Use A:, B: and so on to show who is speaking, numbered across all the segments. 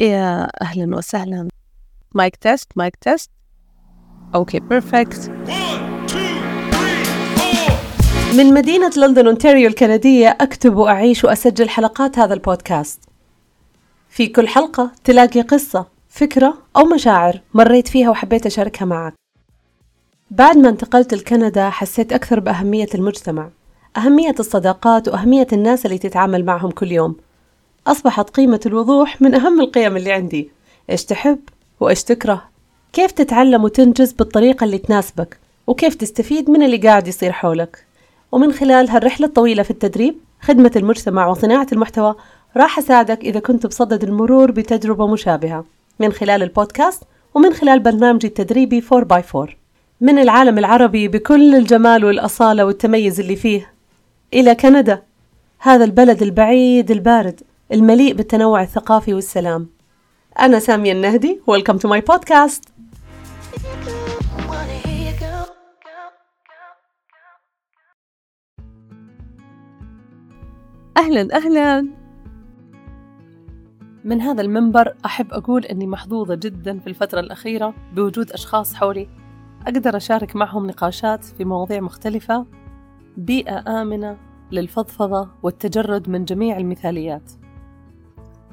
A: يا أهلا وسهلا. mic test mic test okay perfect
B: من مدينة لندن أونتاريو الكندية أكتب وأعيش وأسجل حلقات هذا البودكاست. في كل حلقة تلاقي قصة فكرة أو مشاعر مريت فيها وحبيت أشاركها معك. بعد ما انتقلت لكندا حسيت أكثر بأهمية المجتمع أهمية الصداقات وأهمية الناس اللي تتعامل معهم كل يوم. أصبحت قيمة الوضوح من أهم القيم اللي عندي. إيش تحب وإيش تكره؟ كيف تتعلم وتنجز بالطريقة اللي تناسبك؟ وكيف تستفيد من اللي قاعد يصير حولك؟ ومن خلال هالرحلة الطويلة في التدريب خدمة المجتمع وصناعة المحتوى راح أساعدك إذا كنت بصدد المرور بتجربة مشابهة من خلال البودكاست ومن خلال برنامجي التدريبي 4x4 من العالم العربي بكل الجمال والأصالة والتميز اللي فيه إلى كندا. هذا البلد البعيد البارد. المليء بالتنوع الثقافي والسلام. أنا سامية النهدي. Welcome to my podcast.
A: أهلا أهلا.
B: من هذا المنبر أحب أقول أني محظوظة جدا في الفترة الأخيرة بوجود أشخاص حولي. أقدر أشارك معهم نقاشات في مواضيع مختلفة بيئة آمنة للفضفضة والتجرد من جميع المثاليات.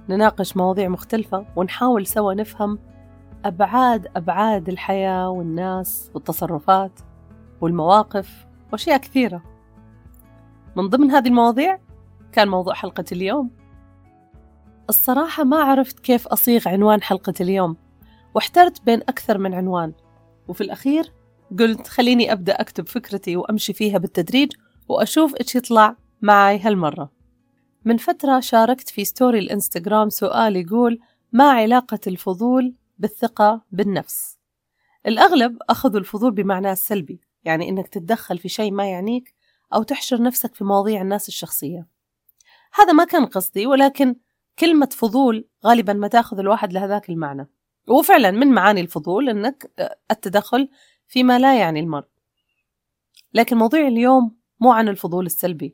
B: نناقش مواضيع مختلفة ونحاول سوا نفهم أبعاد أبعاد الحياة والناس والتصرفات والمواقف وأشياء كثيرة. من ضمن هذه المواضيع كان موضوع حلقة اليوم. الصراحة ما عرفت كيف أصيغ عنوان حلقة اليوم واحترت بين أكثر من عنوان. وفي الأخير قلت خليني أبدأ أكتب فكرتي وأمشي فيها بالتدريج وأشوف إيش يطلع معي هالمرة. من فترة شاركت في ستوري الإنستغرام سؤال يقول ما علاقة الفضول بالثقة بالنفس؟ الأغلب أخذوا الفضول بمعناه السلبي يعني إنك تتدخل في شيء ما يعنيك أو تحشر نفسك في مواضيع الناس الشخصية. هذا ما كان قصدي ولكن كلمة فضول غالبا ما تأخذ الواحد لهذاك المعنى. وفعلا من معاني الفضول إنك التدخل فيما لا يعني المرء. لكن موضوع اليوم مو عن الفضول السلبي.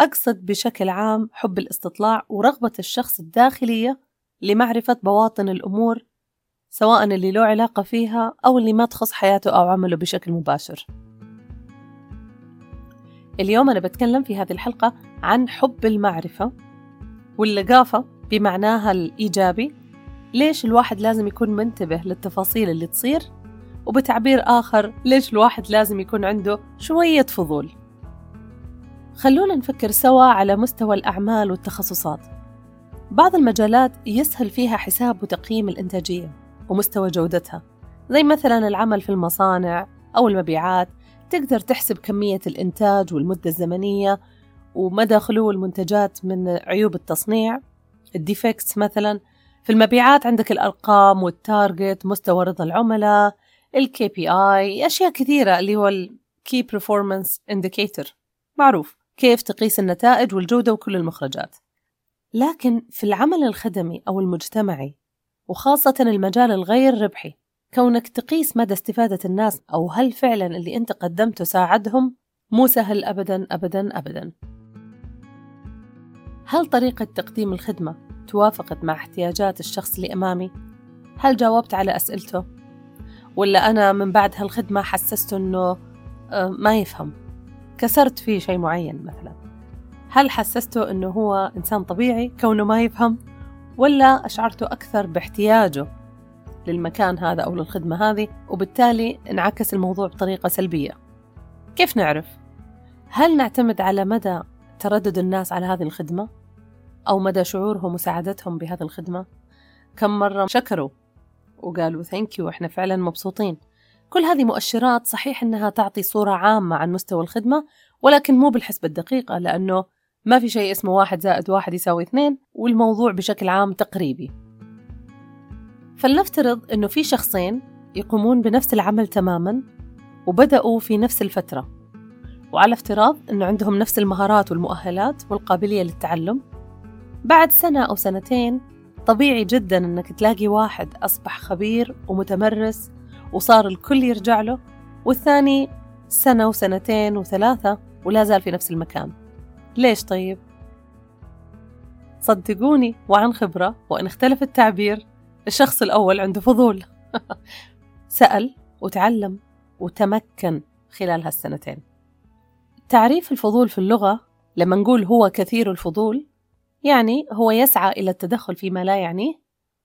B: أقصد بشكل عام حب الاستطلاع ورغبة الشخص الداخلية لمعرفة بواطن الأمور سواء اللي له علاقة فيها أو اللي ما تخص حياته أو عمله بشكل مباشر. اليوم أنا بتكلم في هذه الحلقة عن حب المعرفة واللقافة بمعناها الإيجابي ليش الواحد لازم يكون منتبه للتفاصيل اللي تصير وبتعبير آخر ليش الواحد لازم يكون عنده شوية فضول. خلونا نفكر سوا على مستوى الأعمال والتخصصات. بعض المجالات يسهل فيها حساب وتقييم الإنتاجية ومستوى جودتها زي مثلا العمل في المصانع أو المبيعات. تقدر تحسب كمية الإنتاج والمدة الزمنية ومدى خلو المنتجات من عيوب التصنيع. ال defects مثلا في المبيعات عندك الأرقام وال target مستوى رضا العملاء ال KPI أشياء كثيرة اللي هو ال key performance indicator معروف. كيف تقيس النتائج والجودة وكل المخرجات لكن في العمل الخدمي أو المجتمعي وخاصة المجال الغير ربحي كونك تقيس مدى استفادة الناس أو هل فعلا اللي أنت قدمته ساعدهم مو سهل أبدا أبدا أبدا هل طريقة تقديم الخدمة توافقت مع احتياجات الشخص اللي أمامي؟ هل جاوبت على أسئلته؟ ولا أنا من بعد هالخدمة حسسته أنه آه، ما يفهم كسرت فيه شيء معين مثلا هل حسسته أنه هو إنسان طبيعي كونه ما يفهم؟ ولا أشعرته أكثر باحتياجه للمكان هذا أو للخدمة هذه وبالتالي انعكس الموضوع بطريقة سلبية كيف نعرف؟ هل نعتمد على مدى تردد الناس على هذه الخدمة؟ أو مدى شعورهم وسعادتهم بهذه الخدمة؟ كم مرة شكروا وقالوا ثانك يو إحنا فعلا مبسوطين كل هذه مؤشرات صحيح إنها تعطي صورة عامة عن مستوى الخدمة ولكن مو بالحسبة الدقيقة لأنه ما في شيء اسمه واحد زائد واحد يساوي اثنين والموضوع بشكل عام تقريبي. فلنفترض أنه في شخصين يقومون بنفس العمل تماما وبدأوا في نفس الفترة. وعلى افتراض أنه عندهم نفس المهارات والمؤهلات والقابلية للتعلم. بعد سنة أو سنتين طبيعي جدا أنك تلاقي واحد أصبح خبير ومتمرس وصار الكل يرجع له والثاني سنة وسنتين وثلاثة ولا زال في نفس المكان. ليش طيب؟ صدقوني وعن خبرة وإن اختلف التعبير الشخص الأول عنده فضول. سأل وتعلم وتمكن خلال هالسنتين. تعريف الفضول في اللغة لما نقول هو كثير الفضول يعني هو يسعى إلى التدخل فيما لا يعنيه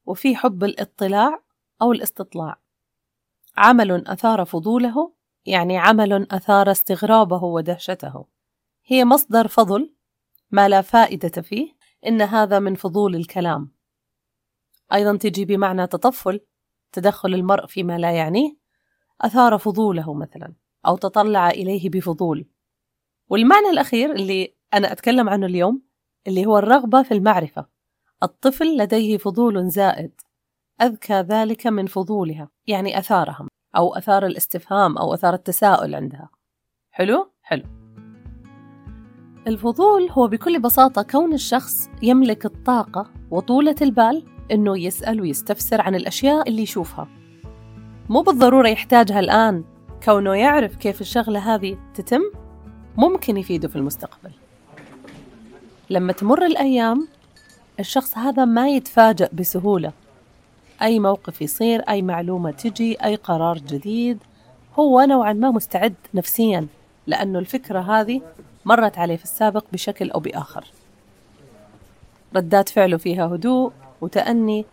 B: وفي حب الاطلاع أو الاستطلاع. عمل أثار فضوله يعني عمل أثار استغرابه ودهشته. هي مصدر فضل ما لا فائدة فيه إن هذا من فضول الكلام. أيضا تجي بمعنى تطفل تدخل المرء فيما لا يعنيه أثار فضوله مثلا أو تطلع إليه بفضول. والمعنى الأخير اللي أنا أتكلم عنه اليوم اللي هو الرغبة في المعرفة. الطفل لديه فضول زائد. أذكى ذلك من فضولها يعني أثارها أو أثار الاستفهام أو أثار التساؤل عندها. حلو؟ حلو. الفضول هو بكل بساطة كون الشخص يملك الطاقة وطولة البال إنه يسأل ويستفسر عن الأشياء اللي يشوفها. مو بالضرورة يحتاجها الآن. كونه يعرف كيف الشغلة هذه تتم ممكن يفيده في المستقبل. لما تمر الأيام الشخص هذا ما يتفاجأ بسهولة. أي موقف يصير أي معلومة تجي أي قرار جديد هو نوعا ما مستعد نفسيا لأنه الفكرة هذه مرت عليه في السابق بشكل أو بآخر. ردات فعله فيها هدوء وتأني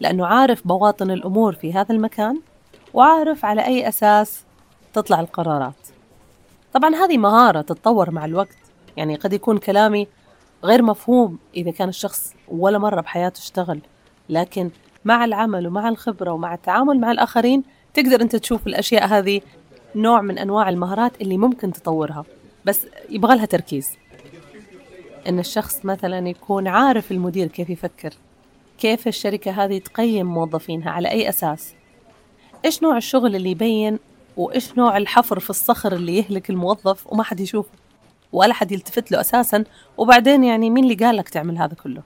B: لأنه عارف بواطن الأمور في هذا المكان وعارف على أي أساس تطلع القرارات. طبعا هذه مهارة تتطور مع الوقت يعني قد يكون كلامي غير مفهوم إذا كان الشخص ولا مرة بحياته اشتغل لكن مع العمل ومع الخبرة ومع التعامل مع الآخرين تقدر أنت تشوف الأشياء هذه نوع من أنواع المهارات اللي ممكن تطورها. بس يبغى لها تركيز. إن الشخص مثلا يكون عارف المدير كيف يفكر كيف الشركة هذه تقيم موظفينها على أي أساس إيش نوع الشغل اللي يبين وإيش نوع الحفر في الصخر اللي يهلك الموظف وما حد يشوفه ولا حد يلتفت له أساسا وبعدين يعني مين اللي قال لك تعمل هذا كله؟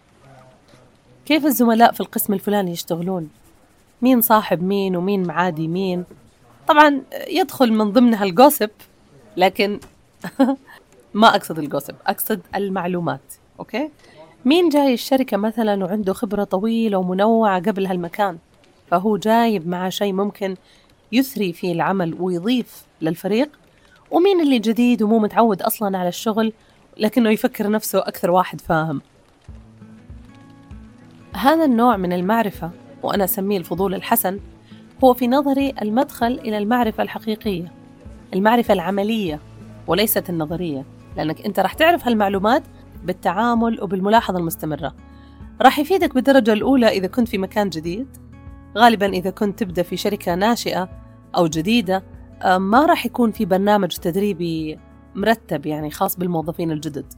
B: كيف الزملاء في القسم الفلاني يشتغلون؟ مين صاحب مين ومين معادي مين؟ طبعا يدخل من ضمنها الجوسب لكن ما أقصد الجوسب أقصد المعلومات أوكي؟ مين جاي الشركة مثلا وعنده خبرة طويلة ومنوعة قبل هالمكان؟ فهو جايب معه شيء ممكن يثري فيه العمل ويضيف للفريق؟ ومين اللي جديد ومو متعود أصلا على الشغل لكنه يفكر نفسه أكثر واحد فاهم؟ هذا النوع من المعرفة وأنا أسميه الفضول الحسن هو في نظري المدخل إلى المعرفة الحقيقية المعرفة العملية وليست النظرية لأنك أنت راح تعرف هالمعلومات بالتعامل وبالملاحظة المستمرة. راح يفيدك بالدرجة الأولى إذا كنت في مكان جديد غالبا إذا كنت تبدأ في شركة ناشئة أو جديدة آه، ما راح يكون في برنامج تدريبي مرتب يعني خاص بالموظفين الجدد.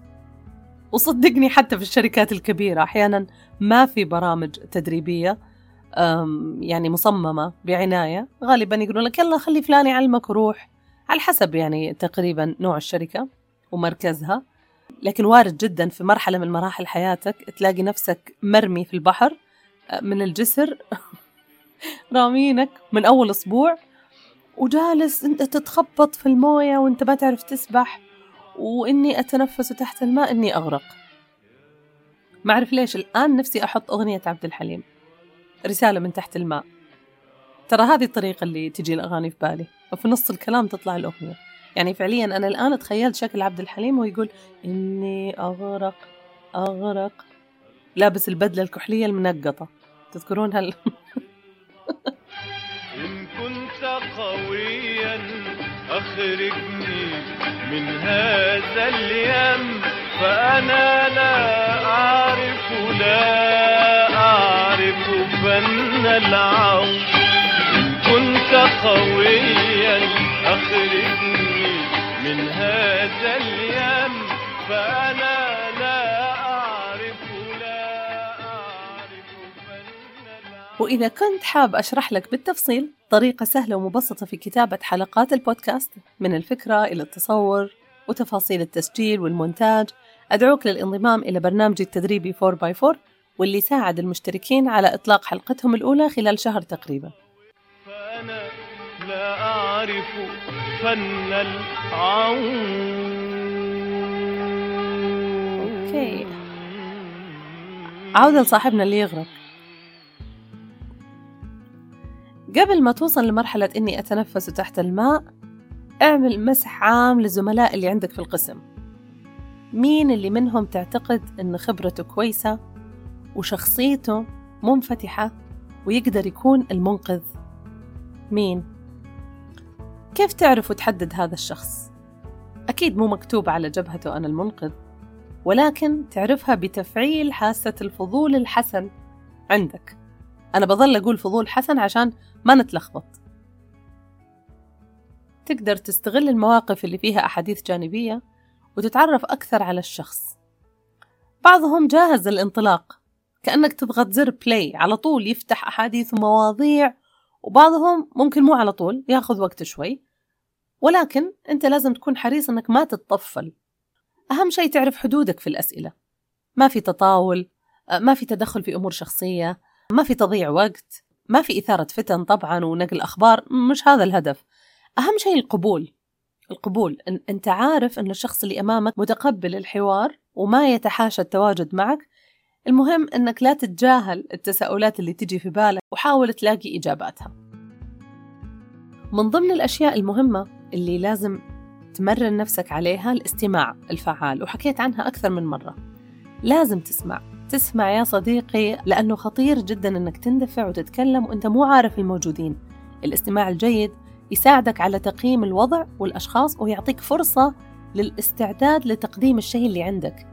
B: وصدقني حتى في الشركات الكبيرة أحيانا ما في برامج تدريبية يعني مصممة بعناية. غالبا يقولون لك يلا خلي فلان يعلمك وروح على حسب يعني تقريبا نوع الشركة ومركزها. لكن وارد جدا في مرحلة من مراحل حياتك تلاقي نفسك مرمي في البحر آه، من الجسر رامينك من أول أسبوع وجالس أنت تتخبط في الموية وأنت ما تعرف تسبح. وإني أتنفس تحت الماء إني أغرق. ما أعرف ليش الآن نفسي أحط أغنية عبد الحليم. رسالة من تحت الماء. ترى هذه الطريقة اللي تجي الأغاني في بالي. وفي نص الكلام تطلع الأغنية. يعني فعليا أنا الآن تخيلت شكل عبد الحليم ويقول إني أغرق أغرق. لابس البدلة الكحلية المنقطة. تذكرون هال
C: إن كنت قويا أخرجني من هذا اليم فأنا لا أعرف لا أعرف فن العون. إن كنت قويا أخرجني من هذا
B: وإذا كنت حاب أشرح لك بالتفصيل طريقة سهلة ومبسطة في كتابة حلقات البودكاست من الفكرة إلى التصور وتفاصيل التسجيل والمونتاج أدعوك للانضمام إلى برنامجي التدريبي 4x4 واللي ساعد المشتركين على إطلاق حلقتهم الأولى خلال شهر تقريبا.
C: فأنا لا أعرف فن العون.
B: أوكي. عودة لصاحبنا اللي يغرق. قبل ما توصل لمرحلة إني أتنفس تحت الماء اعمل مسح عام للزملاء اللي عندك في القسم مين اللي منهم تعتقد إن خبرته كويسة وشخصيته منفتحة ويقدر يكون المنقذ مين؟ كيف تعرف وتحدد هذا الشخص؟ أكيد مو مكتوب على جبهته أنا المنقذ ولكن تعرفها بتفعيل حاسة الفضول الحسن عندك أنا بظل أقول فضول حسن عشان ما نتلخبط. تقدر تستغل المواقف اللي فيها أحاديث جانبية وتتعرف أكثر على الشخص. بعضهم جاهز للانطلاق كأنك تضغط زر بلاي على طول يفتح أحاديث ومواضيع وبعضهم ممكن مو على طول ياخذ وقت شوي. ولكن أنت لازم تكون حريص أنك ما تتطفل. أهم شيء تعرف حدودك في الأسئلة. ما في تطاول ما في تدخل في أمور شخصية ما في تضييع وقت ما في إثارة فتن طبعا ونقل أخبار مش هذا الهدف. أهم شيء القبول القبول. إن أنت عارف أن الشخص اللي أمامك متقبل الحوار وما يتحاشى التواجد معك المهم أنك لا تتجاهل التساؤلات اللي تجي في بالك وحاول تلاقي إجاباتها. من ضمن الأشياء المهمة اللي لازم تمرن نفسك عليها الاستماع الفعال وحكيت عنها أكثر من مرة. لازم تسمع. تسمع يا صديقي لأنه خطير جدا أنك تندفع وتتكلم وأنت مو عارف الموجودين. الاستماع الجيد يساعدك على تقييم الوضع والأشخاص ويعطيك فرصة للاستعداد لتقديم الشيء اللي عندك.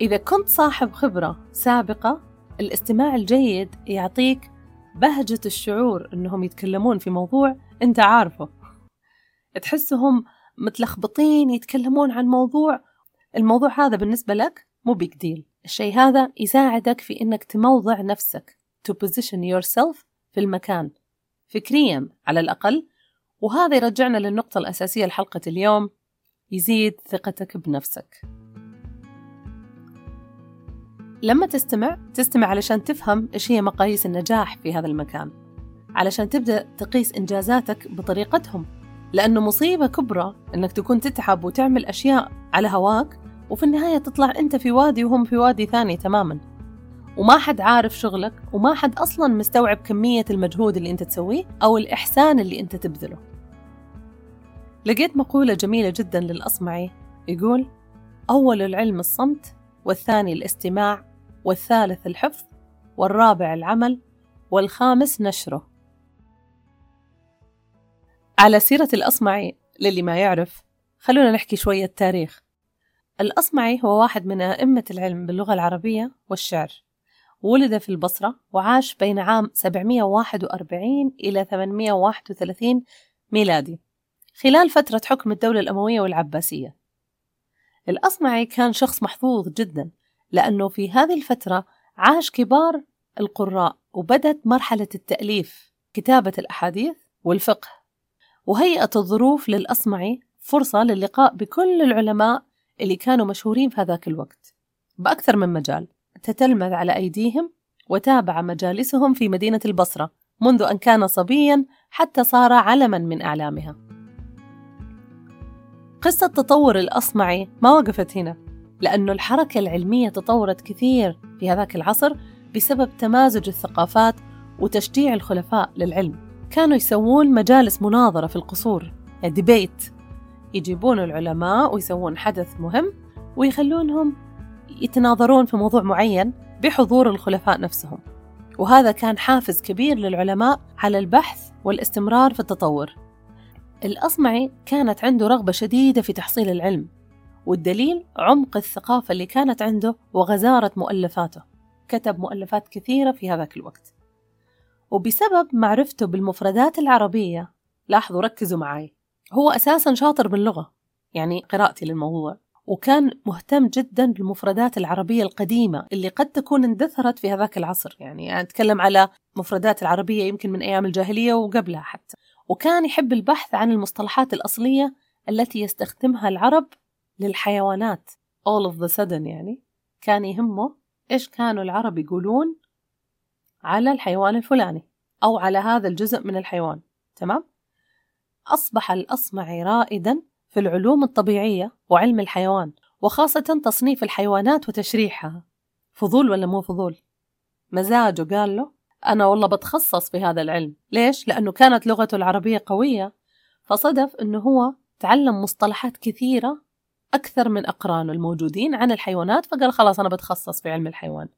B: إذا كنت صاحب خبرة سابقة الاستماع الجيد يعطيك بهجة الشعور إنهم يتكلمون في موضوع أنت عارفه. تحسهم متلخبطين يتكلمون عن موضوع الموضوع هذا بالنسبة لك مو بيج ديل الشيء هذا يساعدك في إنك تموضع نفسك to position yourself في المكان فكريا على الأقل. وهذا يرجعنا للنقطة الأساسية لحلقة اليوم يزيد ثقتك بنفسك. لما تستمع تستمع علشان تفهم إيش هي مقاييس النجاح في هذا المكان علشان تبدأ تقيس إنجازاتك بطريقتهم. لأنه مصيبة كبرى إنك تكون تتعب وتعمل أشياء على هواك وفي النهاية تطلع أنت في وادي وهم في وادي ثاني تماما. وما حد عارف شغلك وما حد أصلا مستوعب كمية المجهود اللي أنت تسويه أو الإحسان اللي أنت تبذله. لقيت مقولة جميلة جدا للأصمعي يقول أول العلم الصمت والثاني الاستماع والثالث الحفظ والرابع العمل والخامس نشره. على سيرة الأصمعي للي ما يعرف خلونا نحكي شوية تاريخ. الأصمعي هو واحد من أئمة العلم باللغة العربية والشعر. ولد في البصرة وعاش بين عام 741 إلى 831 ميلادي خلال فترة حكم الدولة الأموية والعباسية. الأصمعي كان شخص محظوظ جدا لأنه في هذه الفترة عاش كبار القراء وبدت مرحلة التأليف كتابة الأحاديث والفقه. وهيئت الظروف للأصمعي فرصة للقاء بكل العلماء اللي كانوا مشهورين في هذاك الوقت بأكثر من مجال. تتلمذ على أيديهم وتابع مجالسهم في مدينة البصرة منذ أن كان صبيا حتى صار علما من أعلامها. قصة تطور الأصمعي ما وقفت هنا لأن الحركة العلمية تطورت كثير في هذاك العصر بسبب تمازج الثقافات وتشجيع الخلفاء للعلم. كانوا يسوون مجالس مناظرة في القصور يعني ديبيت يجيبون العلماء ويسوون حدث مهم ويخلونهم يتناظرون في موضوع معين بحضور الخلفاء نفسهم. وهذا كان حافز كبير للعلماء على البحث والاستمرار في التطور. الأصمعي كانت عنده رغبة شديدة في تحصيل العلم والدليل عمق الثقافة اللي كانت عنده وغزارة مؤلفاته. كتب مؤلفات كثيرة في هذاك الوقت. وبسبب معرفته بالمفردات العربية لاحظوا ركزوا معي. هو أساسا شاطر باللغة يعني قراءتي للموضوع وكان مهتم جدا بالمفردات العربية القديمة اللي قد تكون اندثرت في هذاك العصر. يعني أتكلم على مفردات العربية يمكن من أيام الجاهلية وقبلها حتى. وكان يحب البحث عن المصطلحات الأصلية التي يستخدمها العرب للحيوانات. All of the sudden يعني كان يهمه إيش كانوا العرب يقولون على الحيوان الفلاني أو على هذا الجزء من الحيوان. تمام؟ أصبح الأصمعي رائدا في العلوم الطبيعية وعلم الحيوان وخاصة تصنيف الحيوانات وتشريحها. فضول ولا مو فضول؟ مزاجه قال له أنا والله بتخصص في هذا العلم. ليش؟ لأنه كانت لغته العربية قوية. فصدف أنه هو تعلم مصطلحات كثيرة أكثر من أقرانه الموجودين عن الحيوانات فقال خلاص أنا بتخصص في علم الحيوان.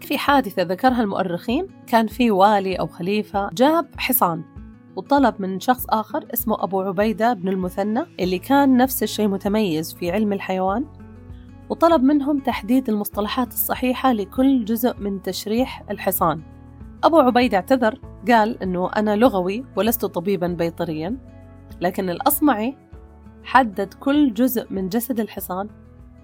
B: في حادثة ذكرها المؤرخين كان في والي أو خليفة جاب حصان. وطلب من شخص آخر اسمه أبو عبيدة بن المثنى اللي كان نفس الشيء متميز في علم الحيوان وطلب منهم تحديد المصطلحات الصحيحة لكل جزء من تشريح الحصان. أبو عبيدة اعتذر قال أنه أنا لغوي ولست طبيبا بيطريا لكن الأصمعي حدد كل جزء من جسد الحصان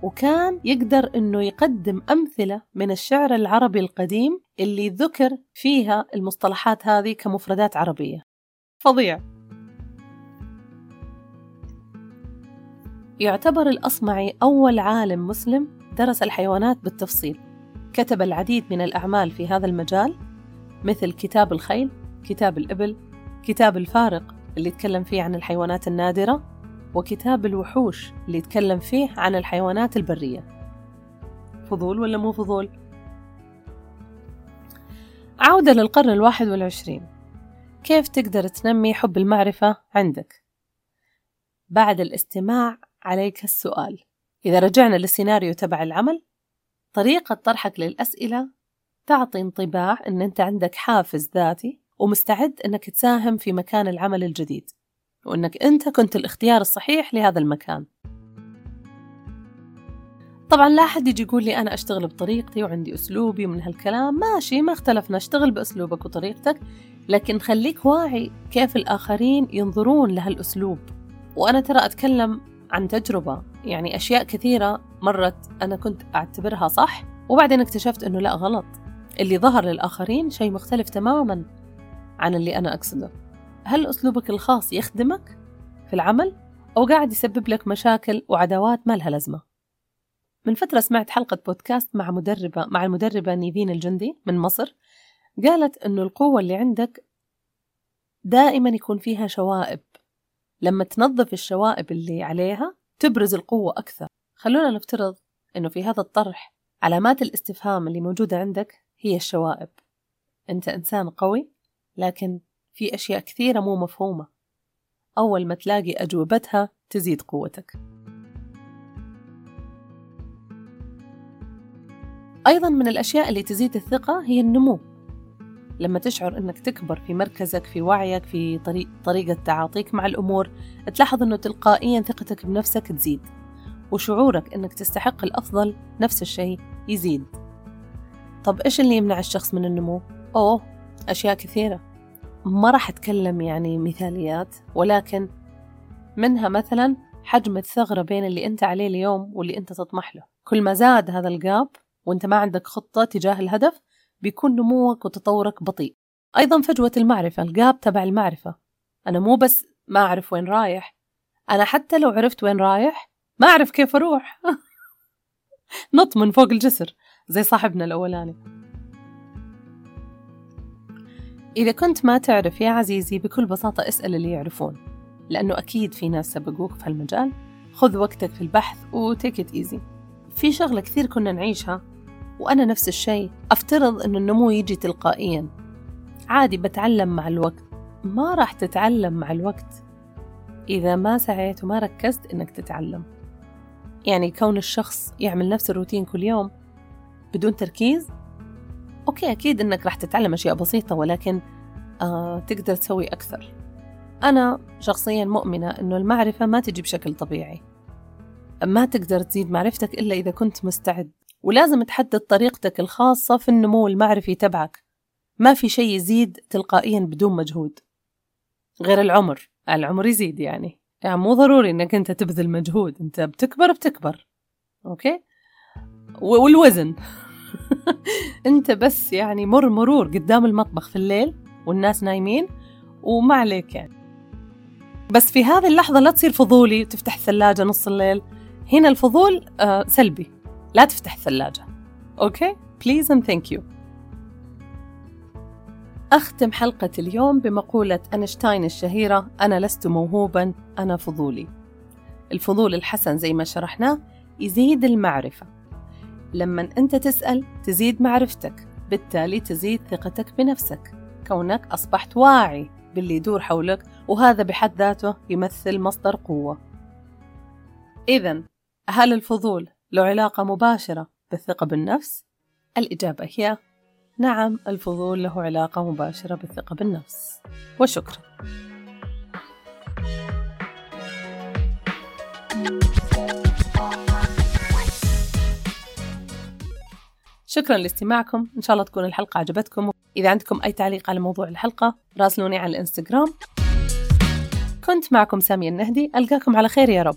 B: وكان يقدر أنه يقدم أمثلة من الشعر العربي القديم اللي ذكر فيها المصطلحات هذه كمفردات عربية. فظيع. يعتبر الأصمعي أول عالم مسلم درس الحيوانات بالتفصيل. كتب العديد من الأعمال في هذا المجال مثل كتاب الخيل كتاب الإبل كتاب الفارق اللي يتكلم فيه عن الحيوانات النادرة وكتاب الوحوش اللي يتكلم فيه عن الحيوانات البرية. فضول ولا مو فضول؟ عودة للقرن الواحد والعشرين. كيف تقدر تنمي حب المعرفة عندك؟ بعد الاستماع عليك السؤال إذا رجعنا للسيناريو تبع العمل طريقة طرحك للأسئلة تعطي انطباع أن أنت عندك حافز ذاتي ومستعد أنك تساهم في مكان العمل الجديد وأنك أنت كنت الاختيار الصحيح لهذا المكان طبعا لا أحد يجي يقول لي أنا أشتغل بطريقتي وعندي أسلوبي ومن هالكلام. ماشي ما اختلفنا. اشتغل بأسلوبك وطريقتك لكن خليك واعي كيف الآخرين ينظرون لهالأسلوب. وأنا ترى أتكلم عن تجربة. يعني أشياء كثيرة مرت أنا كنت أعتبرها صح وبعدين اكتشفت أنه لا غلط. اللي ظهر للآخرين شيء مختلف تماما عن اللي أنا أقصده. هل أسلوبك الخاص يخدمك في العمل؟ أو قاعد يسبب لك مشاكل وعداوات ما لها لازمة؟ من فترة سمعت حلقة بودكاست مع مدربة مع المدربة نيفين الجندي من مصر. قالت أنه القوة اللي عندك دائما يكون فيها شوائب. لما تنظف الشوائب اللي عليها تبرز القوة أكثر. خلونا نفترض أنه في هذا الطرح علامات الاستفهام اللي موجودة عندك هي الشوائب. أنت إنسان قوي لكن في أشياء كثيرة مو مفهومة. أول ما تلاقي أجوبتها تزيد قوتك. أيضا من الأشياء اللي تزيد الثقة هي النمو. لما تشعر أنك تكبر في مركزك في وعيك في طريق طريقة تعاطيك مع الأمور تلاحظ أنه تلقائيا ثقتك بنفسك تزيد وشعورك أنك تستحق الأفضل نفس الشيء يزيد. طب إيش اللي يمنع الشخص من النمو؟ أوه أشياء كثيرة. ما راح أتكلم يعني مثاليات ولكن منها مثلا حجم الثغرة بين اللي أنت عليه اليوم واللي أنت تطمح له. كل ما زاد هذا الجاب وأنت ما عندك خطة تجاه الهدف بيكون نموك وتطورك بطيء. أيضا فجوة المعرفة الجاب تبع المعرفة. أنا مو بس ما أعرف وين رايح أنا حتى لو عرفت وين رايح ما أعرف كيف أروح. نط من فوق الجسر زي صاحبنا الأولاني. إذا كنت ما تعرف يا عزيزي بكل بساطة اسأل اللي يعرفون. لأنه أكيد في ناس سبقوك في هالمجال. خذ وقتك في البحث و take it easy في شغلة كثير كنا نعيشها. وأنا نفس الشيء أفترض أنه النمو يجي تلقائيا. عادي بتعلم مع الوقت. ما راح تتعلم مع الوقت. إذا ما سعيت وما ركزت إنك تتعلم. يعني كون الشخص يعمل نفس الروتين كل يوم بدون تركيز okay أكيد إنك راح تتعلم أشياء بسيطة ولكن آه تقدر تسوي أكثر. أنا شخصيا مؤمنة إنه المعرفة ما تجي بشكل طبيعي. ما تقدر تزيد معرفتك إلا إذا كنت مستعد. ولازم تحدد طريقتك الخاصة في النمو المعرفي تبعك. ما في شيء يزيد تلقائيا بدون مجهود. غير العمر. العمر يزيد يعني. يعني مو ضروري إنك أنت تبذل مجهود. أنت بتكبر بتكبر. أوكي؟ والوزن. أنت بس يعني مر مرور قدام المطبخ في الليل والناس نايمين وما عليك يعني. بس في هذه اللحظة لا تصير فضولي وتفتح الثلاجة نص الليل. هنا الفضول آه سلبي. لا تفتح الثلاجة. okay؟ please and thank you أختم حلقة اليوم بمقولة أينشتاين الشهيرة أنا لست موهوبا أنا فضولي. الفضول الحسن زي ما شرحناه يزيد المعرفة. لما أنت تسأل تزيد معرفتك بالتالي تزيد ثقتك بنفسك. كونك أصبحت واعي باللي يدور حولك وهذا بحد ذاته يمثل مصدر قوة. إذا هل الفضول له علاقة مباشرة بالثقة بالنفس؟ الإجابة هي نعم الفضول له علاقة مباشرة بالثقة بالنفس. وشكرا. شكرا لاستماعكم. إن شاء الله تكون الحلقة عجبتكم. إذا عندكم أي تعليق على موضوع الحلقة راسلوني على الإنستغرام. كنت معكم سامية النهدي. ألقاكم على خير يا رب.